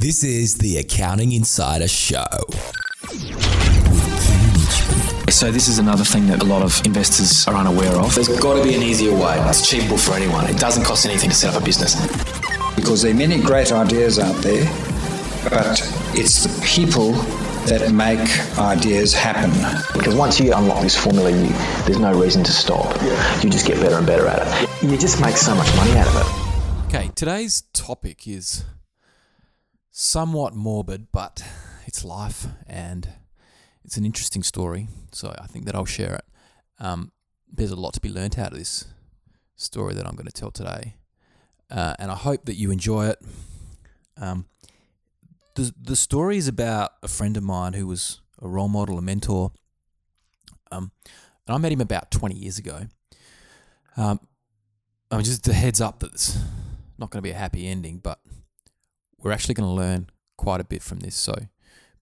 This is the Accounting Insider Show. So this is another thing that a lot of investors are unaware of. There's got to be an easier way. It's achievable for anyone. It doesn't cost anything to set up a business. Because there are many great ideas out there, but it's the people that make ideas happen. Because once you unlock this formula, you, there's no reason to stop. You just get better and better at it. You just make so much money out of it. Okay, today's topic is somewhat morbid, but it's life and it's an interesting story. So I think that I'll share it. Um, there's a lot to be learnt out of this story that I'm going to tell today, uh, and I hope that you enjoy it. Um, the the story is about a friend of mine who was a role model, a mentor. Um, and I met him about 20 years ago. Um, I mean, just a heads up that it's not going to be a happy ending, but we're actually going to learn quite a bit from this. So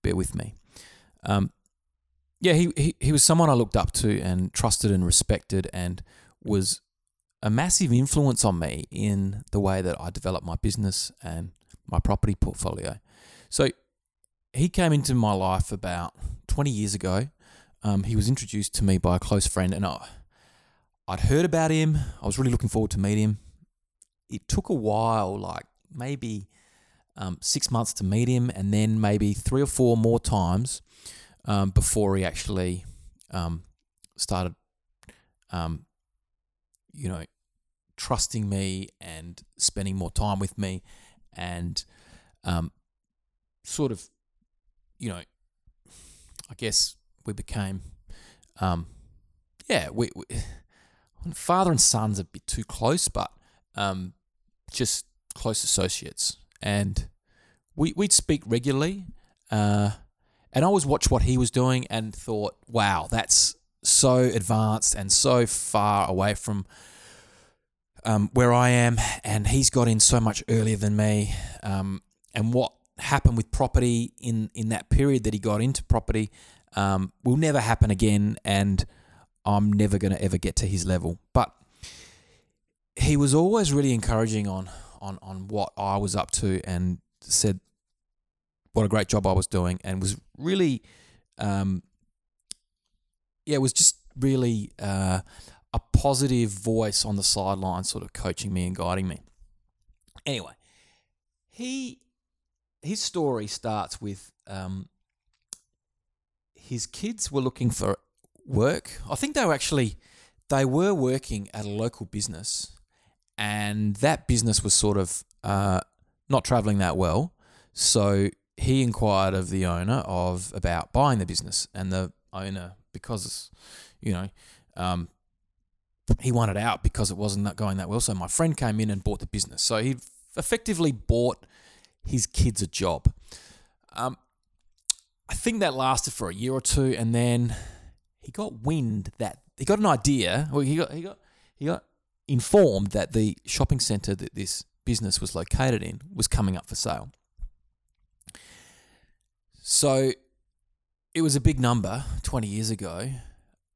bear with me. Um, yeah, he, he he was someone I looked up to and trusted and respected, and was a massive influence on me in the way that I developed my business and my property portfolio. So he came into my life about 20 years ago. Um, he was introduced to me by a close friend, and I, I'd heard about him. I was really looking forward to meet him. It took a while, like maybe um, six months to meet him, and then maybe three or four more times um, before he actually um, started, um, you know, trusting me and spending more time with me, and um, sort of, you know, I guess we became, um, yeah, we, we father and son's a bit too close, but um, just close associates, and we we'd speak regularly. Uh, and I always watched what he was doing and thought, wow, that's so advanced and so far away from um, where I am. And he's got in so much earlier than me. Um, and what happened with property in, in that period that he got into property um, will never happen again. And I'm never going to ever get to his level. But he was always really encouraging on, on, on what I was up to and said, what a great job I was doing, and was really, um, yeah, it was just really uh, a positive voice on the sideline, sort of coaching me and guiding me. Anyway, he his story starts with um, his kids were looking for work. I think they were actually they were working at a local business, and that business was sort of uh, not traveling that well. So he inquired of the owner of about buying the business, and the owner, because you know, um, he wanted out because it wasn't going that well. So my friend came in and bought the business. So he effectively bought his kids a job. Um, I think that lasted for a year or two, and then he got wind that he got an idea. Well, he got he got he got informed that the shopping centre that this business was located in was coming up for sale. So it was a big number 20 years ago.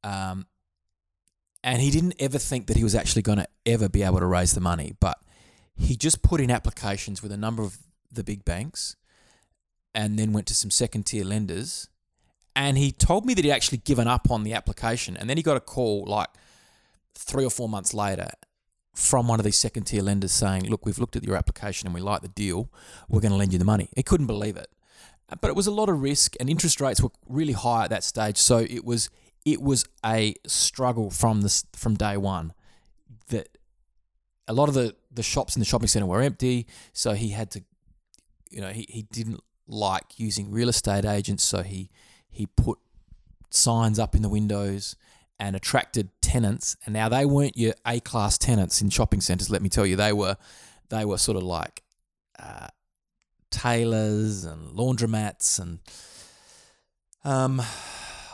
Um, and he didn't ever think that he was actually going to ever be able to raise the money. But he just put in applications with a number of the big banks and then went to some second tier lenders. And he told me that he'd actually given up on the application. And then he got a call like three or four months later from one of these second tier lenders saying, Look, we've looked at your application and we like the deal. We're going to lend you the money. He couldn't believe it. But it was a lot of risk and interest rates were really high at that stage. So it was it was a struggle from this from day one that a lot of the the shops in the shopping center were empty. So he had to you know he, he didn't like using real estate agents. So he he put signs up in the windows and attracted tenants. And now they weren't your a class tenants in shopping centers let me tell you. They were they were sort of like uh, tailors and laundromats and um,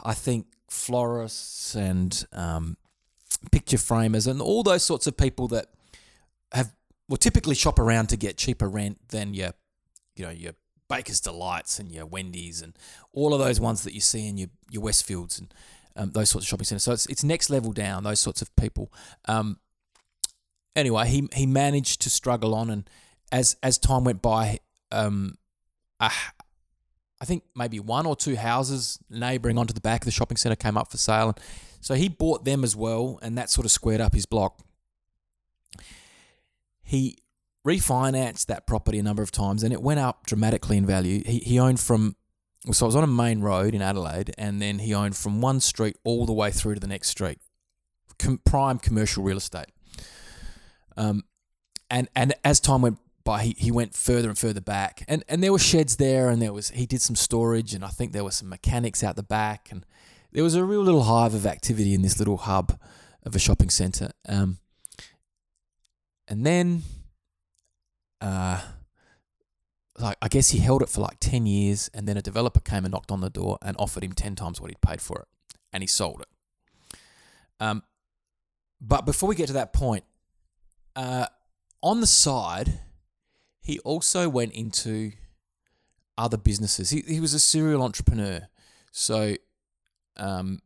I think florists and um, picture framers and all those sorts of people that have will typically shop around to get cheaper rent than your you know your Baker's Delights and your Wendy's and all of those ones that you see in your your Westfields and um, those sorts of shopping centers. So it's it's next level down. Those sorts of people. Um, anyway, he he managed to struggle on, and as as time went by, um, I think maybe one or two houses neighbouring onto the back of the shopping centre came up for sale. And so he bought them as well, and that sort of squared up his block. He refinanced that property a number of times and it went up dramatically in value. He, he owned from, so I was on a main road in Adelaide, and then he owned from one street all the way through to the next street. Com- prime commercial real estate. Um, and, and as time went by, he, he went further and further back. And, and there were sheds there, and there was he did some storage, and I think there were some mechanics out the back. And there was a real little hive of activity in this little hub of a shopping centre. Um, and then uh, like I guess he held it for like ten years, and then a developer came and knocked on the door and offered him ten times what he'd paid for it, and he sold it. Um, but before we get to that point, uh, on the side, he also went into other businesses. He he was a serial entrepreneur, so um,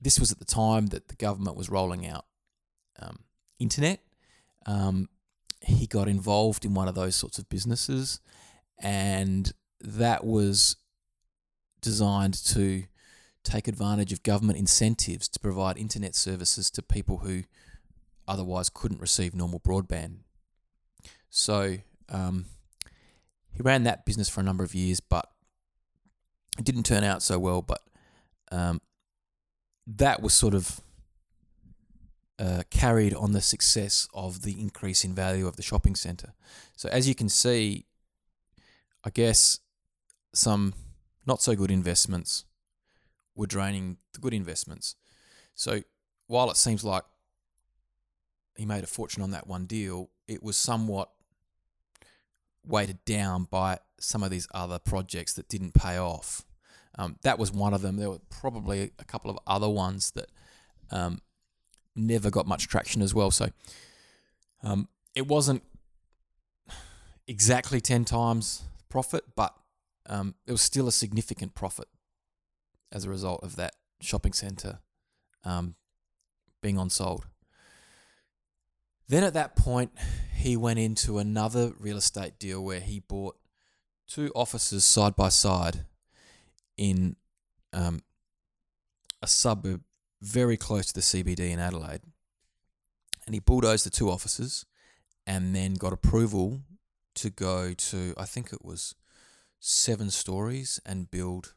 this was at the time that the government was rolling out um, internet. Um, he got involved in one of those sorts of businesses, and that was designed to take advantage of government incentives to provide internet services to people who otherwise couldn't receive normal broadband. So um, he ran that business for a number of years, but it didn't turn out so well. But um, that was sort of uh, carried on the success of the increase in value of the shopping centre. So, as you can see, I guess some not so good investments were draining the good investments. So, while it seems like he made a fortune on that one deal, it was somewhat weighted down by some of these other projects that didn't pay off. Um, that was one of them. There were probably a couple of other ones that um, never got much traction as well. So um, it wasn't exactly 10 times profit, but um, it was still a significant profit as a result of that shopping centre um, being on sold. Then at that point, he went into another real estate deal where he bought two offices side by side in um, a suburb very close to the CBD in Adelaide. And he bulldozed the two offices and then got approval to go to, I think it was seven stories and build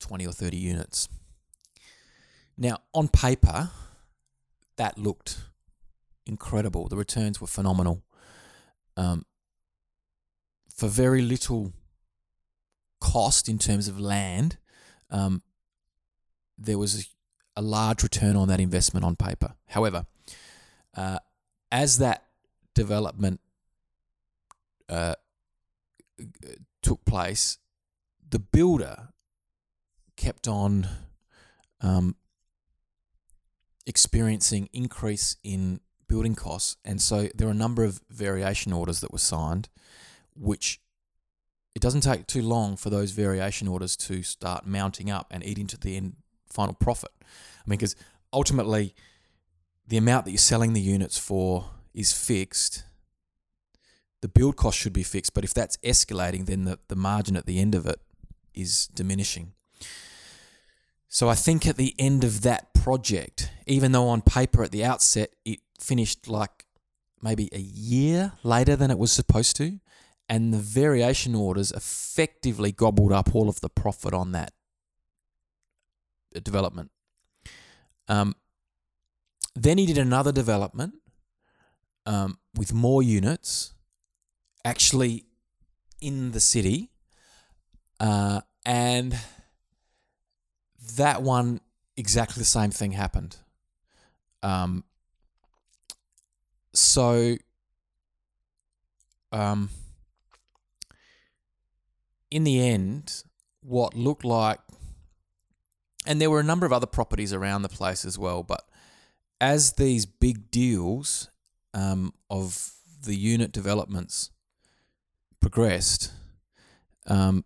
20 or 30 units. Now, on paper, that looked incredible. The returns were phenomenal. Um, for very little cost in terms of land, um, there was a large return on that investment on paper. However, uh, as that development uh, took place, the builder kept on um, experiencing increase in building costs, and so there are a number of variation orders that were signed, which it doesn't take too long for those variation orders to start mounting up and eat into the end final profit. I mean, because ultimately, the amount that you're selling the units for is fixed. The build cost should be fixed, but if that's escalating, then the, the margin at the end of it is diminishing. So I think at the end of that project, even though on paper at the outset it finished like maybe a year later than it was supposed to, and the variation orders effectively gobbled up all of the profit on that development. Um, then he did another development um, with more units, actually in the city, uh, and that one exactly the same thing happened. Um, so, um, in the end, what looked like and there were a number of other properties around the place as well. But as these big deals um, of the unit developments progressed, um,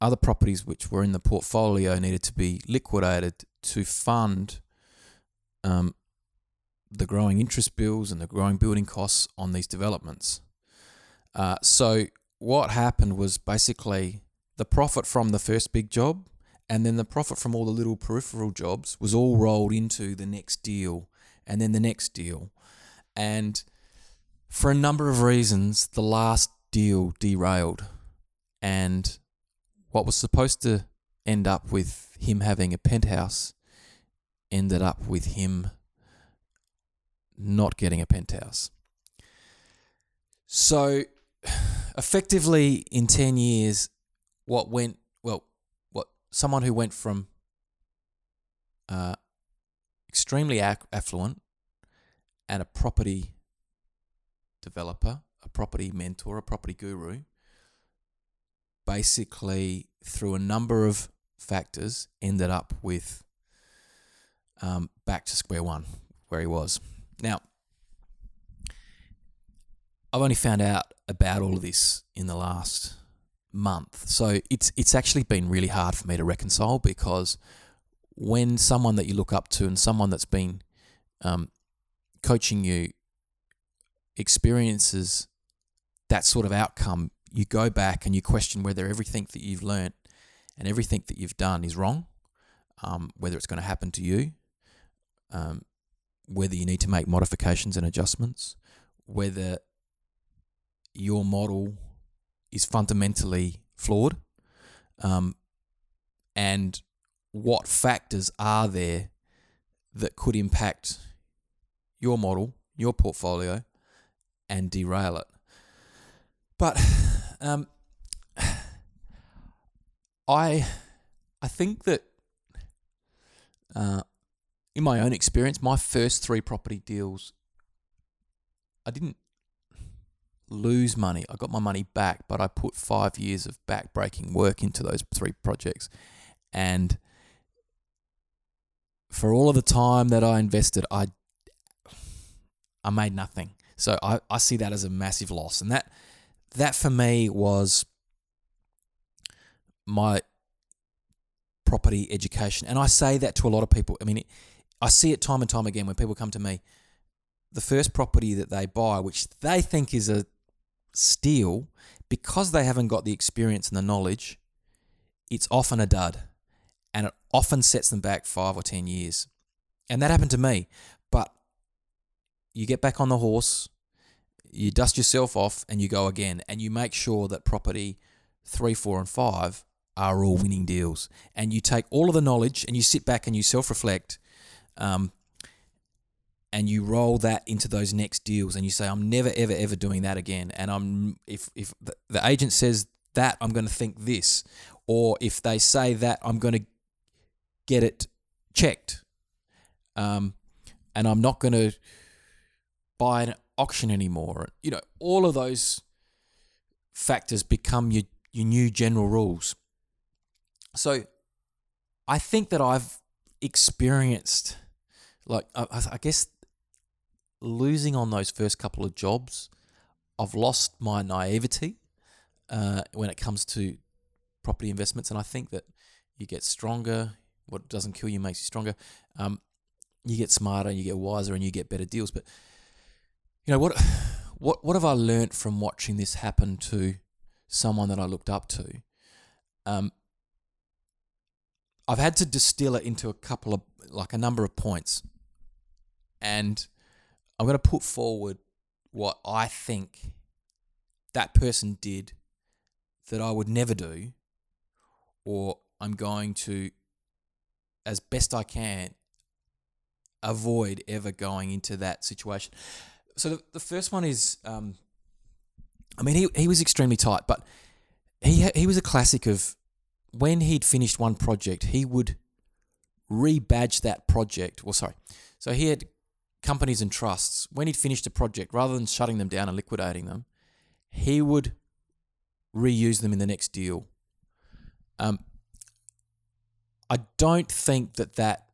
other properties which were in the portfolio needed to be liquidated to fund um, the growing interest bills and the growing building costs on these developments. Uh, so what happened was basically the profit from the first big job and then the profit from all the little peripheral jobs was all rolled into the next deal and then the next deal. And for a number of reasons, the last deal derailed. And what was supposed to end up with him having a penthouse ended up with him not getting a penthouse. So, effectively, in 10 years, what went, someone who went from uh, extremely affluent and a property developer, a property mentor, a property guru, basically, through a number of factors, ended up with um, back to square one where he was. Now, I've only found out about all of this in the last month, so it's it's actually been really hard for me to reconcile because when someone that you look up to and someone that's been um, coaching you experiences that sort of outcome, you go back and you question whether everything that you've learnt and everything that you've done is wrong, um, whether it's going to happen to you, um, whether you need to make modifications and adjustments, whether your model is fundamentally flawed, um, and what factors are there that could impact your model, your portfolio, and derail it. But um, I I think that uh, in my own experience, my first three property deals, I didn't lose money. I got my money back, but I put five years of back-breaking work into those three projects, and for all of the time that I invested, I I made nothing. So I, I see that as a massive loss. And that that for me was my property education. And I say that to a lot of people. I mean, it, I see it time and time again when people come to me. The first property that they buy, which they think is a steal, because they haven't got the experience and the knowledge, it's often a dud and it often sets them back five or 10 years. And that happened to me. But you get back on the horse, you dust yourself off, and you go again. And you make sure that property three, four, and five are all winning deals. And you take all of the knowledge and you sit back and you self reflect. Um, and you roll that into those next deals and you say i'm never ever ever doing that again and i'm if if the, agent says that i'm going to think this or if they say that i'm going to get it checked. Um, and I'm not going to buy an auction anymore. You know, all of those factors become your, your new general rules. So I think that I've experienced, like, I, I guess, losing on those first couple of jobs. I've lost my naivety uh, when it comes to property investments. And I think that you get stronger, what doesn't kill you makes you stronger. Um, you get smarter, and you get wiser, and you get better deals. But you know what? What what have I learnt from watching this happen to someone that I looked up to? Um, I've had to distill it into a couple of like a number of points, and I'm going to put forward what I think that person did that I would never do, or I'm going to as best I can avoid ever going into that situation. So the, the first one is, um, I mean, he he was extremely tight, but he he was a classic of when he'd finished one project, he would rebadge that project. Well, sorry, so he had companies and trusts. When he'd finished a project, rather than shutting them down and liquidating them, he would reuse them in the next deal. Um, I don't think that that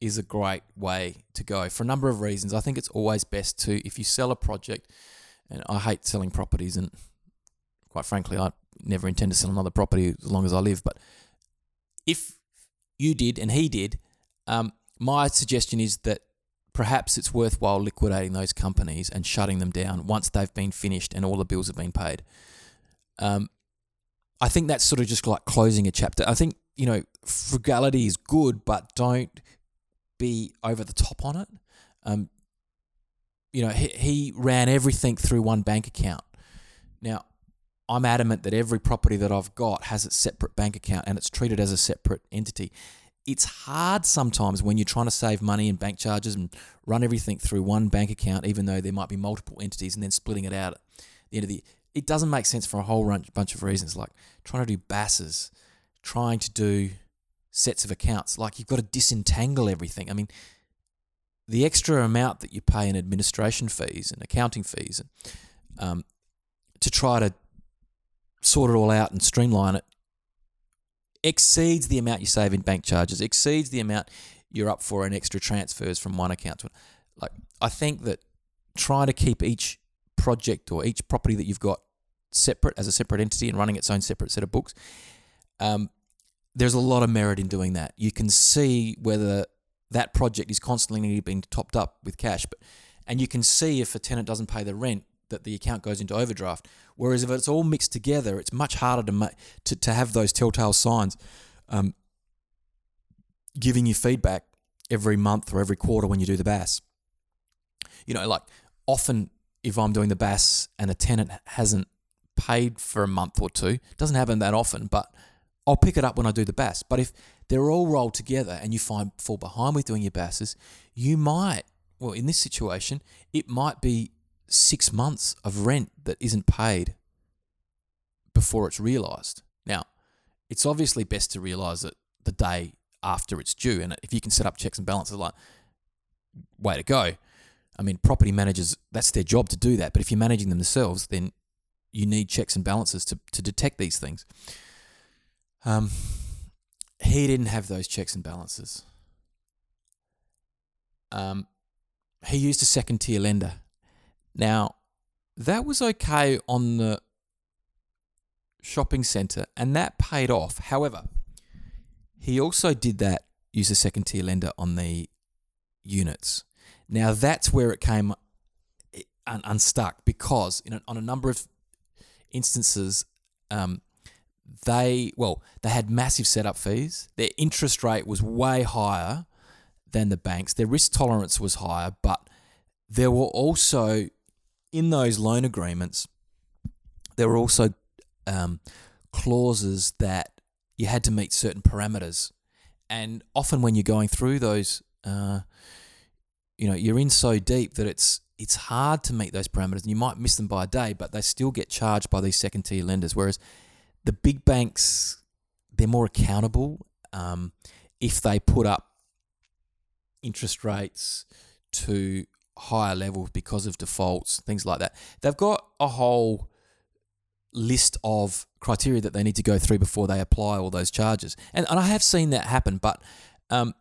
is a great way to go for a number of reasons. I think it's always best to, if you sell a project, and I hate selling properties, and quite frankly, I never intend to sell another property as long as I live. But if you did and he did, um, my suggestion is that perhaps it's worthwhile liquidating those companies and shutting them down once they've been finished and all the bills have been paid. Um, I think that's sort of just like closing a chapter. I think you know frugality is good, but don't be over the top on it. Um, you know, he, he ran everything through one bank account. Now, I'm adamant that every property that I've got has its separate bank account and it's treated as a separate entity. It's hard sometimes when you're trying to save money in bank charges and run everything through one bank account, even though there might be multiple entities, and then splitting it out at the end of the. It doesn't make sense for a whole bunch of reasons, like trying to do BASs, trying to do sets of accounts. Like you've got to disentangle everything. I mean, the extra amount that you pay in administration fees and accounting fees um, to try to sort it all out and streamline it exceeds the amount you save in bank charges, exceeds the amount you're up for in extra transfers from one account to another. like I think that trying to keep each project or each property that you've got separate as a separate entity and running its own separate set of books, um, there's a lot of merit in doing that. You can see whether that project is constantly being topped up with cash. But and you can see if a tenant doesn't pay the rent that the account goes into overdraft. Whereas if it's all mixed together, it's much harder to make, to, to have those telltale signs, um, giving you feedback every month or every quarter when you do the BAS. You know, like often if I'm doing the BAS and a tenant hasn't paid for a month or two, doesn't happen that often, but I'll pick it up when I do the BAS. But if they're all rolled together and you find fall behind with doing your BASs, you might, well, in this situation, it might be six months of rent that isn't paid before it's realised. Now, it's obviously best to realise it the day after it's due. And if you can set up checks and balances, like, way to go. I mean, property managers, that's their job to do that. But if you're managing them themselves, then you need checks and balances to, to detect these things. Um, he didn't have those checks and balances. Um, he used a second tier lender. Now, that was okay on the shopping centre and that paid off. However, he also did that, use a second tier lender on the units. Now, that's where it came un- unstuck because a, on a number of instances, um, they well they had massive setup fees. Their interest rate was way higher than the banks. Their risk tolerance was higher, but there were also in those loan agreements there were also um, clauses that you had to meet certain parameters, and often when you're going through those, uh, you know, you're in so deep that it's it's hard to meet those parameters, and you might miss them by a day, but they still get charged by these second tier lenders. Whereas the big banks, they're more accountable um, if they put up interest rates to higher level because of defaults, things like that. They've got a whole list of criteria that they need to go through before they apply all those charges. And, and I have seen that happen, but um,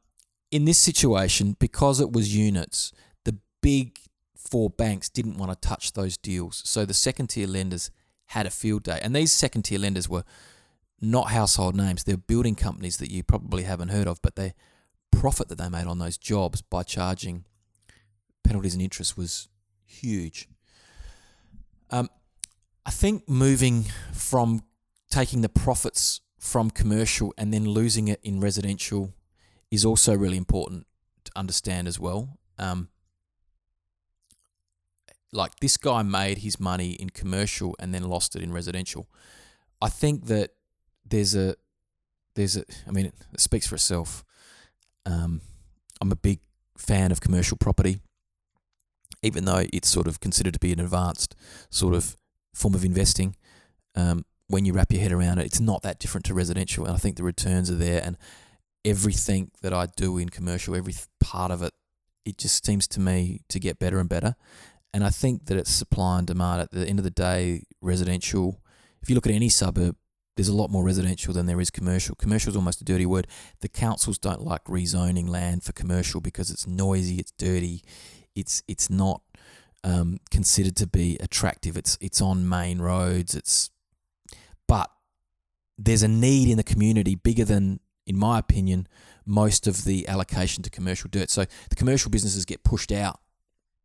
in this situation, because it was units, the big four banks didn't want to touch those deals. So the second tier lenders had a field day. And these second tier lenders were not household names. They're building companies that you probably haven't heard of, but the profit that they made on those jobs by charging penalties and interest was huge. Um, I think moving from taking the profits from commercial and then losing it in residential is also really important to understand as well. Um, like this guy made his money in commercial and then lost it in residential. I think that there's a there's a I mean it, speaks for itself. Um, I'm a big fan of commercial property, even though it's sort of considered to be an advanced sort of form of investing. Um, when you wrap your head around it, it's not that different to residential, and I think the returns are there. And everything that I do in commercial, every part of it, it just seems to me to get better and better. And I think that it's supply and demand. At the end of the day, residential, if you look at any suburb, there's a lot more residential than there is commercial. Commercial is almost a dirty word. The councils don't like rezoning land for commercial because it's noisy, it's dirty, it's it's not um, considered to be attractive. It's it's on main roads. It's but there's a need in the community bigger than, in my opinion, most of the allocation to commercial dirt. So the commercial businesses get pushed out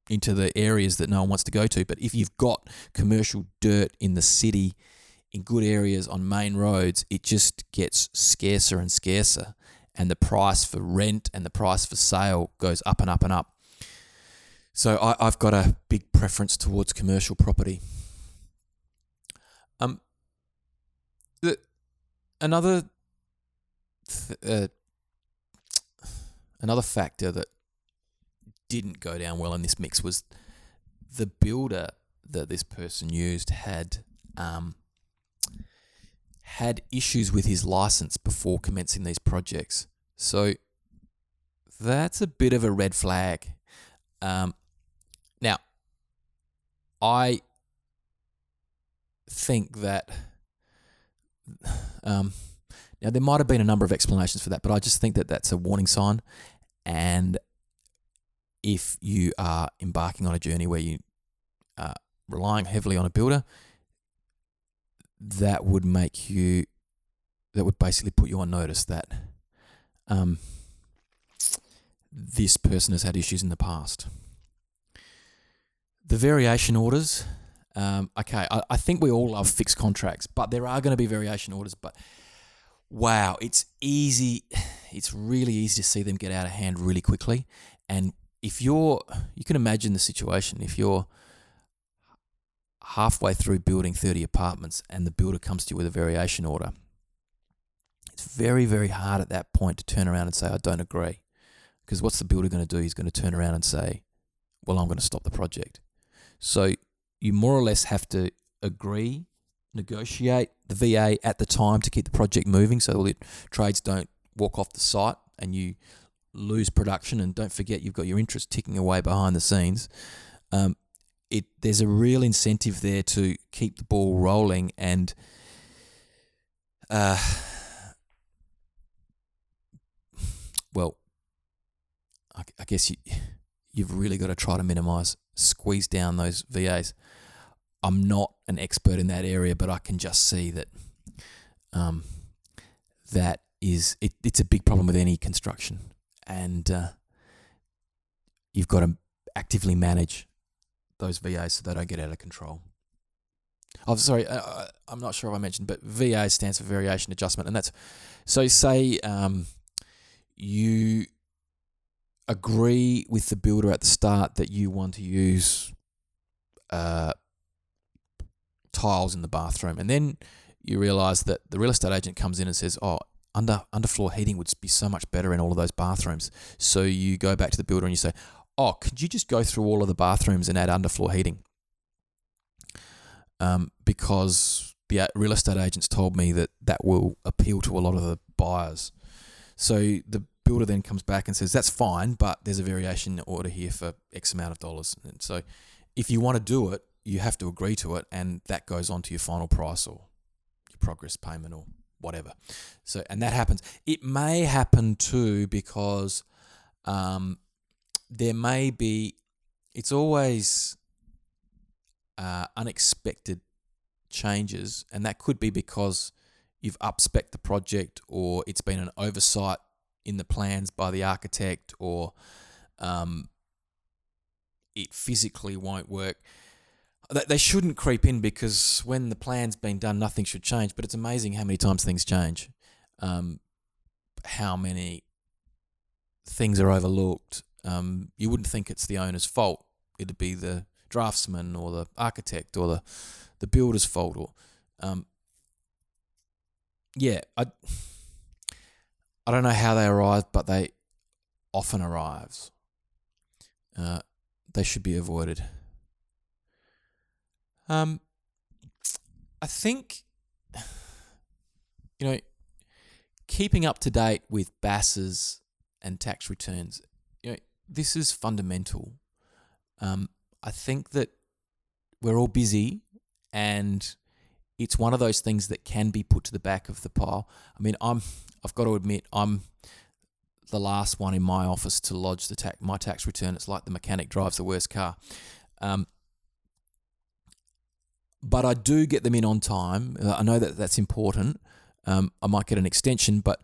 into the areas that no one wants to go to. But if you've got commercial dirt in the city, in good areas on main roads, it just gets scarcer and scarcer. And the price for rent and the price for sale goes up and up and up. So I, have got a big preference towards commercial property. Um, the another th- uh, another factor that didn't go down well in this mix was the builder that this person used had um, had issues with his license before commencing these projects. So that's a bit of a red flag. Um, now, I think that um, now there might have been a number of explanations for that, but I just think that that's a warning sign. And if you are embarking on a journey where you are relying heavily on a builder, that would make you that would basically put you on notice that um, this person has had issues in the past. The variation orders, um, okay, I, I think we all love fixed contracts, but there are going to be variation orders. But wow, it's easy, it's really easy to see them get out of hand really quickly. And if you're, you can imagine the situation if you're halfway through building 30 apartments and the builder comes to you with a variation order, it's very, very hard at that point to turn around and say, I don't agree. Because what's the builder going to do? He's going to turn around and say, Well, I'm going to stop the project. So you more or less have to agree, negotiate the VA at the time to keep the project moving so the trades don't walk off the site and you lose production. And don't forget, you've got your interest ticking away behind the scenes. Um, it there's a real incentive there to keep the ball rolling and uh, well I, I guess you you've really got to try to minimize squeeze down those VAs I'm not an expert in that area but I can just see that um, that is it, it's a big problem with any construction and uh, you've got to actively manage those VAs so they don't get out of control. Oh, sorry, uh, uh, I'm not sure if I mentioned, but VA stands for variation adjustment, and that's so. Say um, you agree with the builder at the start that you want to use uh, tiles in the bathroom, and then you realise that the real estate agent comes in and says, "Oh, under underfloor heating would be so much better in all of those bathrooms." So you go back to the builder and you say, oh, could you just go through all of the bathrooms and add underfloor heating? Um, because the real estate agents told me that that will appeal to a lot of the buyers. So the builder then comes back and says, that's fine, but there's a variation order here for X amount of dollars. And so if you want to do it, you have to agree to it, and that goes on to your final price or your progress payment or whatever. So, and that happens. It may happen too because um, there may be, it's always uh, unexpected changes, and that could be because you've upspec the project or it's been an oversight in the plans by the architect or um, it physically won't work. They shouldn't creep in because when the plan's been done, nothing should change. But it's amazing how many times things change, um, how many things are overlooked, um, you wouldn't think it's the owner's fault. It'd be the draftsman or the architect or the the builder's fault. Or um, yeah, I I don't know how they arrive, but they often arrives. Uh, they should be avoided. Um, I think you know keeping up to date with BASs and tax returns you know, this is fundamental. Um, I think that we're all busy and it's one of those things that can be put to the back of the pile. I mean, I'm I've got to admit I'm the last one in my office to lodge the tax my tax return. It's like the mechanic drives the worst car. Um, but I do get them in on time. Uh, I know that that's important. Um, I might get an extension, but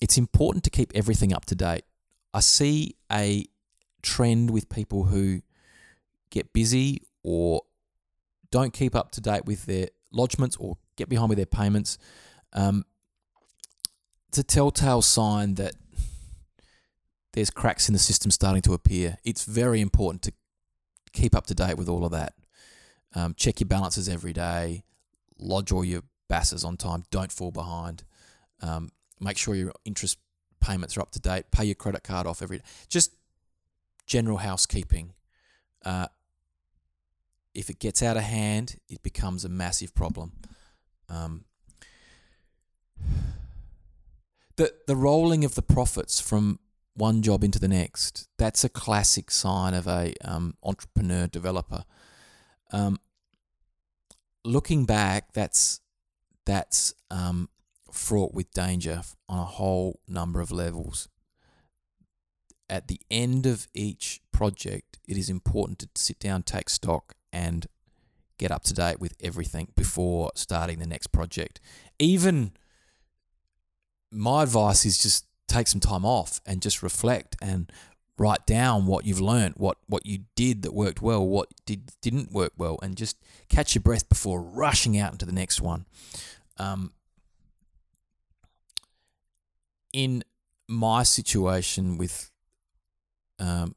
it's important to keep everything up to date. I see a trend with people who get busy or don't keep up to date with their lodgements or get behind with their payments. Um, it's a telltale sign that there's cracks in the system starting to appear. It's very important to keep up to date with all of that. Um, check your balances every day. Lodge all your BASs on time. Don't fall behind. Um, make sure your interest payments are up to date. Pay your credit card off every day. Just general housekeeping. Uh, if it gets out of hand, it becomes a massive problem. Um, the the rolling of the profits from one job into the next that's a classic sign of a um, entrepreneur developer. Um, looking back, that's that's um, fraught with danger on a whole number of levels. At the end of each project, it is important to sit down, take stock, and get up to date with everything before starting the next project. Even my advice is just take some time off and just reflect and write down what you've learned, what what you did that worked well, what did didn't work well, and just catch your breath before rushing out into the next one. Um, in my situation with um,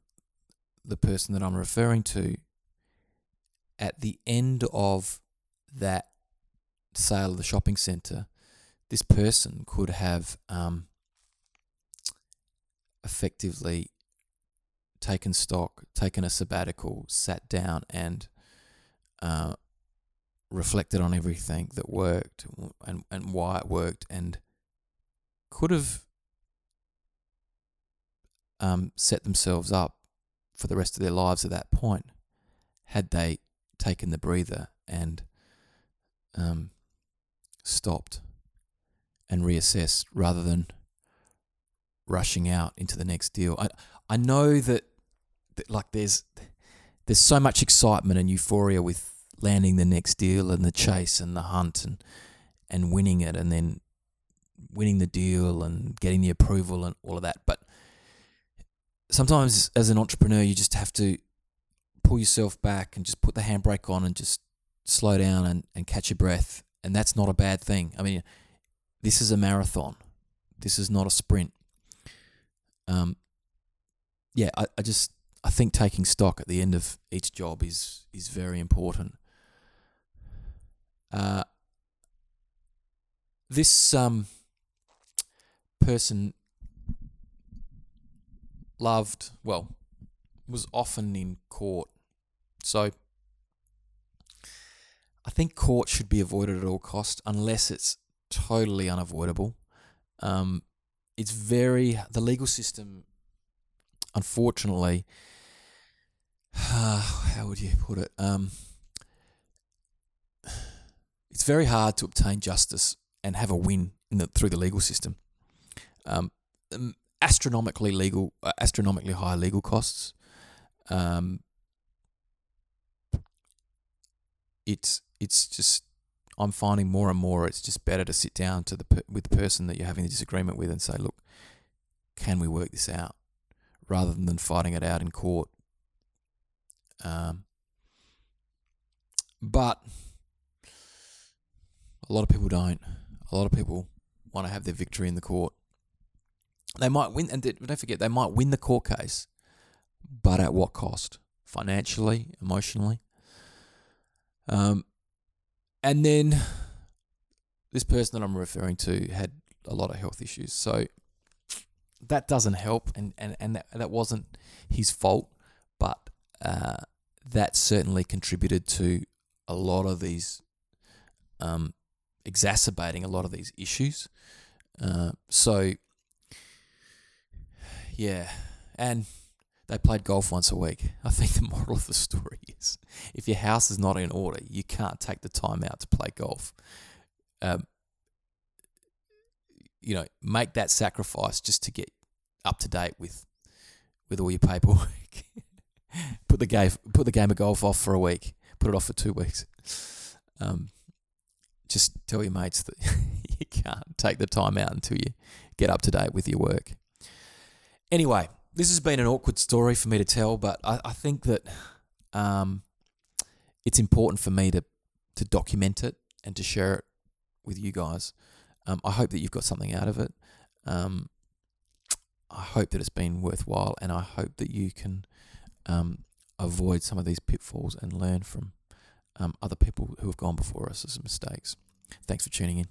the person that I'm referring to, at the end of that sale of the shopping centre, this person could have um, effectively taken stock, taken a sabbatical, sat down and uh, reflected on everything that worked and, and why it worked, and could have um, set themselves up for the rest of their lives at that point had they taken the breather and um, stopped and reassess rather than rushing out into the next deal. I I know that, that like there's there's so much excitement and euphoria with landing the next deal and the chase and the hunt and and winning it and then winning the deal and getting the approval and all of that. But sometimes as an entrepreneur you just have to pull yourself back and just put the handbrake on and just slow down and, and catch your breath. And that's not a bad thing. I mean, this is a marathon. This is not a sprint. Um, yeah, I, I just I think taking stock at the end of each job is is very important. Uh, this um, person loved well was often in court so I think court should be avoided at all cost unless it's totally unavoidable. Um, it's very the legal system, unfortunately. Uh, how would you put it? Um, it's very hard to obtain justice and have a win the, through the legal system. Um, um, astronomically legal, uh, astronomically high legal costs. Um, it's it's just I'm finding more and more it's just better to sit down to the with the person that you're having the disagreement with and say, look, can we work this out, rather than fighting it out in court. Um, but a lot of people don't. A lot of people want to have their victory in the court. They might win, and don't forget, they might win the court case, but at what cost? Financially, emotionally. Um, and then this person that I'm referring to had a lot of health issues. So that doesn't help, and, and, and that, that wasn't his fault, but uh, that certainly contributed to a lot of these, um, exacerbating a lot of these issues. Uh, so, yeah, and they played golf once a week. I think the moral of the story is if your house is not in order, you can't take the time out to play golf. Um, you know, make that sacrifice just to get up to date with with all your paperwork. put the game put the game of golf off for a week. Put it off for two weeks. Um, just tell your mates that you can't take the time out until you get up to date with your work. Anyway, this has been an awkward story for me to tell, but I, I think that um, it's important for me to to document it and to share it with you guys. Um, I hope that you've got something out of it. Um, I hope that it's been worthwhile, and I hope that you can um, avoid some of these pitfalls and learn from um, other people who have gone before us as mistakes. Thanks for tuning in.